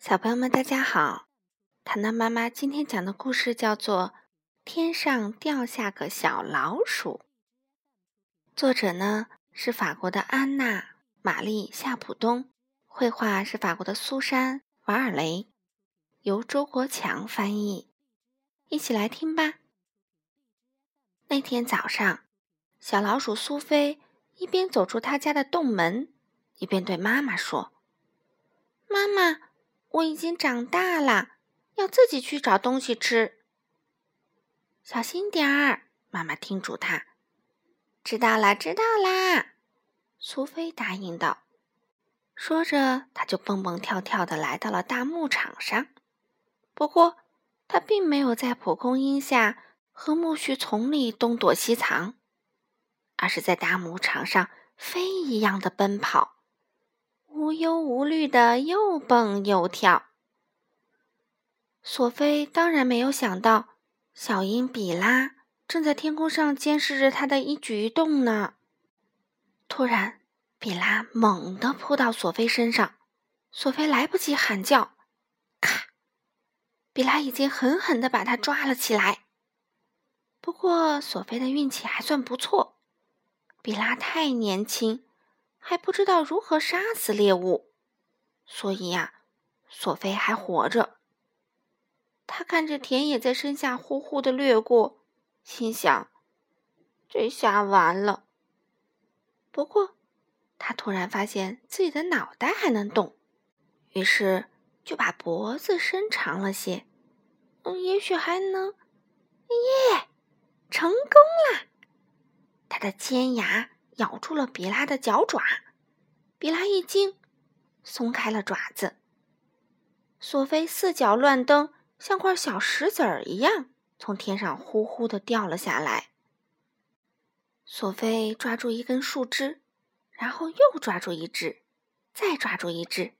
小朋友们，大家好！糖糖妈妈今天讲的故事叫做《天上掉下个小老鼠》，作者呢是法国的安娜·玛丽·夏普东，绘画是法国的苏珊·瓦尔雷，由周国强翻译。一起来听吧。那天早上，小老鼠苏菲一边走出他家的洞门，一边对妈妈说：“妈妈。”我已经长大了，要自己去找东西吃。小心点儿，妈妈叮嘱他。知道啦，知道啦。苏菲答应道。说着，他就蹦蹦跳跳的来到了大牧场上。不过，他并没有在蒲公英下和苜蓿丛里东躲西藏，而是在大牧场上飞一样的奔跑。无忧无虑的又蹦又跳，索菲当然没有想到，小鹰比拉正在天空上监视着他的一举一动呢。突然，比拉猛地扑到索菲身上，索菲来不及喊叫，咔！比拉已经狠狠地把他抓了起来。不过，索菲的运气还算不错，比拉太年轻。还不知道如何杀死猎物，所以呀，索菲还活着。他看着田野在身下呼呼的掠过，心想：这下完了。不过，他突然发现自己的脑袋还能动，于是就把脖子伸长了些。嗯，也许还能……耶，成功了！他的尖牙。咬住了比拉的脚爪，比拉一惊，松开了爪子。索菲四脚乱蹬，像块小石子儿一样，从天上呼呼的掉了下来。索菲抓住一根树枝，然后又抓住一只，再抓住一只，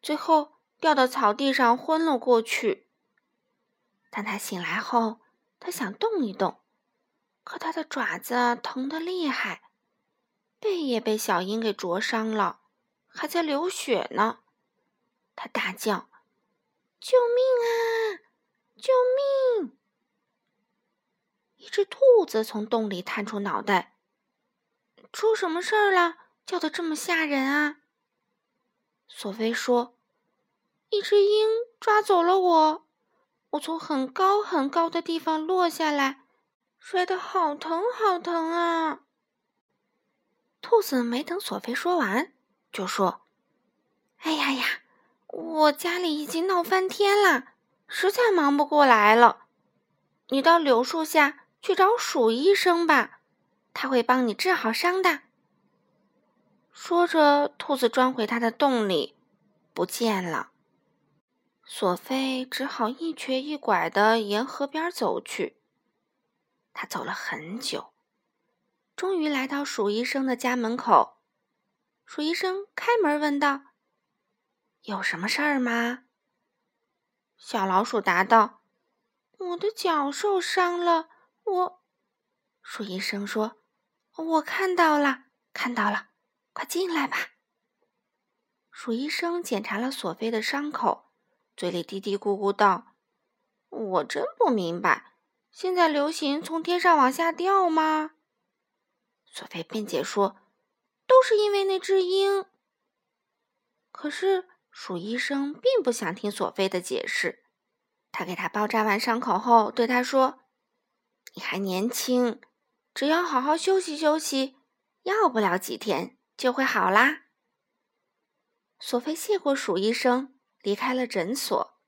最后掉到草地上昏了过去。当他醒来后，他想动一动，可他的爪子疼得厉害。背也被小鹰给灼伤了，还在流血呢。他大叫：“救命啊！救命！”一只兔子从洞里探出脑袋：“出什么事儿了？叫的这么吓人啊！”索菲说：“一只鹰抓走了我，我从很高很高的地方落下来，摔得好疼好疼啊！”兔子没等索菲说完，就说：“哎呀呀，我家里已经闹翻天了，实在忙不过来了。你到柳树下去找鼠医生吧，他会帮你治好伤的。”说着，兔子钻回它的洞里，不见了。索菲只好一瘸一拐的沿河边走去。他走了很久。终于来到鼠医生的家门口，鼠医生开门问道：“有什么事儿吗？”小老鼠答道：“我的脚受伤了。”我，鼠医生说：“我看到了，看到了，快进来吧。”鼠医生检查了索菲的伤口，嘴里嘀嘀咕咕道：“我真不明白，现在流行从天上往下掉吗？”索菲辩解说：“都是因为那只鹰。”可是鼠医生并不想听索菲的解释。他给他包扎完伤口后，对他说：“你还年轻，只要好好休息休息，要不了几天就会好啦。”索菲谢过鼠医生，离开了诊所。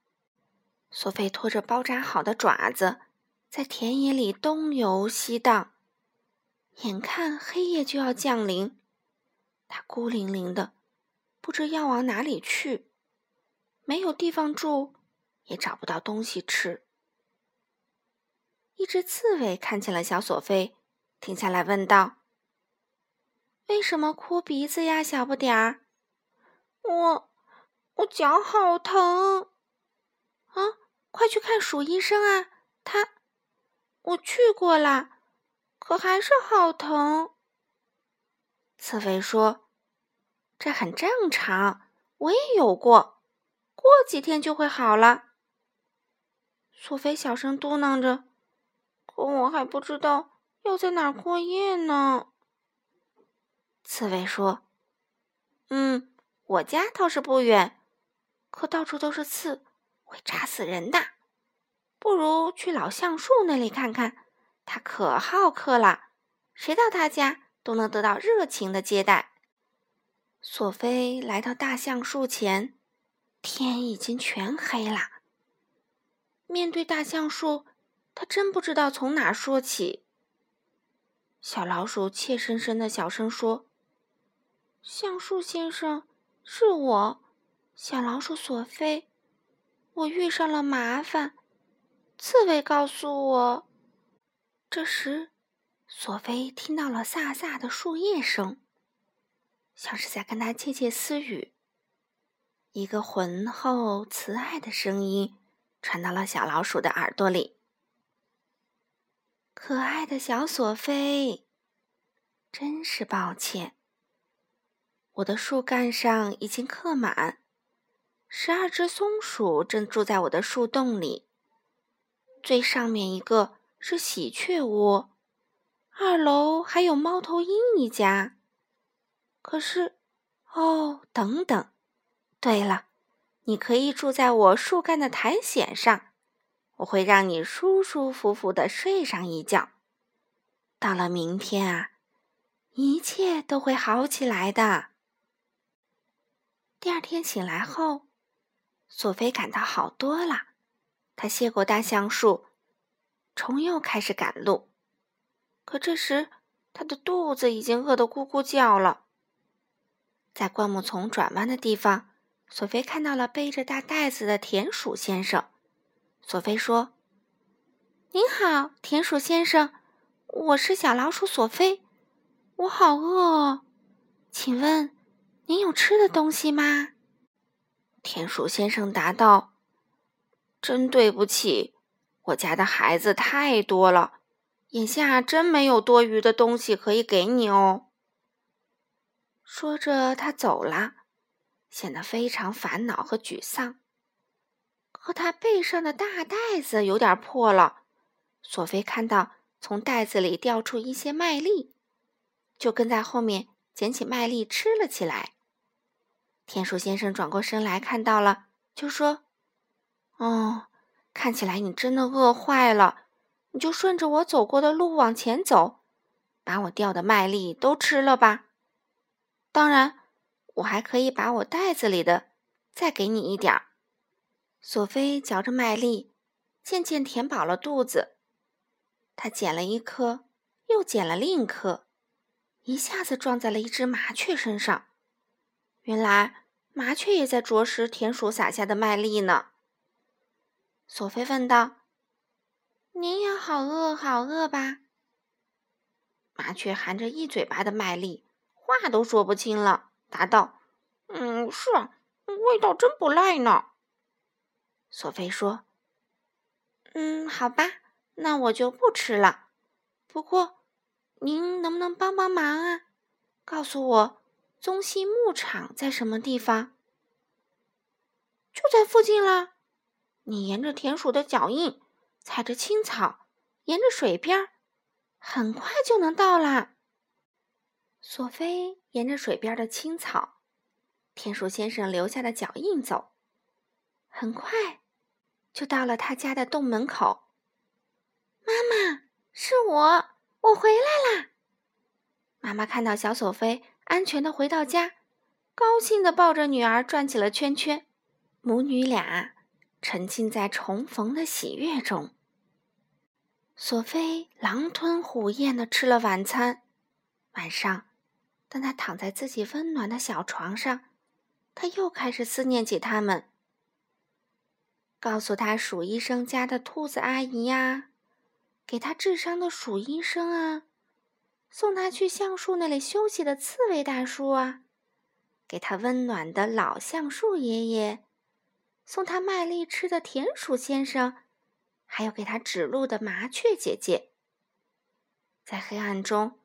索菲拖着包扎好的爪子，在田野里东游西荡。眼看黑夜就要降临，他孤零零的，不知要往哪里去，没有地方住，也找不到东西吃。一只刺猬看见了小索菲，停下来问道：“为什么哭鼻子呀，小不点儿？”“我，我脚好疼。”“啊，快去看鼠医生啊！”他，我去过了。可还是好疼。刺猬说：“这很正常，我也有过。过几天就会好了。索菲小声嘟囔着：“可我还不知道要在哪儿过夜呢。”刺猬说：“嗯，我家倒是不远，可到处都是刺，会扎死人的。不如去老橡树那里看看，他可好客了，谁到他家都能得到热情的接待。”索菲来到大橡树前，天已经全黑了。面对大橡树，他真不知道从哪说起。小老鼠怯生生的小声说：“橡树先生，是我，小老鼠索菲。我遇上了麻烦，刺猬告诉我。”这时，索菲听到了飒飒的树叶声。像是在跟他窃窃私语。一个浑厚慈爱的声音传到了小老鼠的耳朵里：“可爱的小索菲，真是抱歉，我的树干上已经刻满，十二只松鼠正住在我的树洞里。最上面一个是喜鹊窝，二楼还有猫头鹰一家。”可是，哦，等等，对了，你可以住在我树干的苔藓上，我会让你舒舒服服的睡上一觉。到了明天啊，一切都会好起来的。第二天醒来后，索菲感到好多了。他谢过大橡树，虫又开始赶路。可这时，他的肚子已经饿得咕咕叫了。在灌木丛转弯的地方，索菲看到了背着大袋子的田鼠先生。索菲说：“您好，田鼠先生，我是小老鼠索菲，我好饿哦，请问您有吃的东西吗？”田鼠先生答道：“真对不起，我家的孩子太多了，眼下真没有多余的东西可以给你哦。”说着，他走了，显得非常烦恼和沮丧。可他背上的大袋子有点破了。索菲看到从袋子里掉出一些麦粒，就跟在后面捡起麦粒吃了起来。田鼠先生转过身来看到了，就说：“哦，看起来你真的饿坏了。你就顺着我走过的路往前走，把我掉的麦粒都吃了吧。”当然，我还可以把我袋子里的再给你一点儿。索菲嚼着麦粒，渐渐填饱了肚子。他捡了一颗，又捡了另一颗，一下子撞在了一只麻雀身上。原来麻雀也在啄食田鼠撒下的麦粒呢。索菲问道：“您也好饿，好饿吧？”麻雀含着一嘴巴的麦粒。话都说不清了，答道：“嗯，是，味道真不赖呢。”索菲说：“嗯，好吧，那我就不吃了。不过，您能不能帮帮忙啊？告诉我，棕西牧场在什么地方？就在附近啦。你沿着田鼠的脚印，踩着青草，沿着水边，很快就能到啦。”索菲沿着水边的青草、田鼠先生留下的脚印走，很快就到了他家的洞门口。妈妈，是我，我回来啦！妈妈看到小索菲安全的回到家，高兴的抱着女儿转起了圈圈，母女俩沉浸在重逢的喜悦中。索菲狼吞虎咽的吃了晚餐，晚上。当他躺在自己温暖的小床上，他又开始思念起他们。告诉他鼠医生家的兔子阿姨呀，给他治伤的鼠医生啊，送他去橡树那里休息的刺猬大叔啊，给他温暖的老橡树爷爷，送他麦粒吃的田鼠先生，还有给他指路的麻雀姐姐。在黑暗中。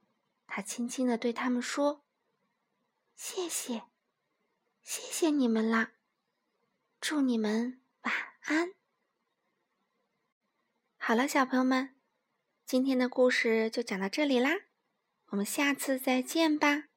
他轻轻地对他们说：“谢谢，谢谢你们啦！祝你们晚安。好了，小朋友们，今天的故事就讲到这里啦，我们下次再见吧。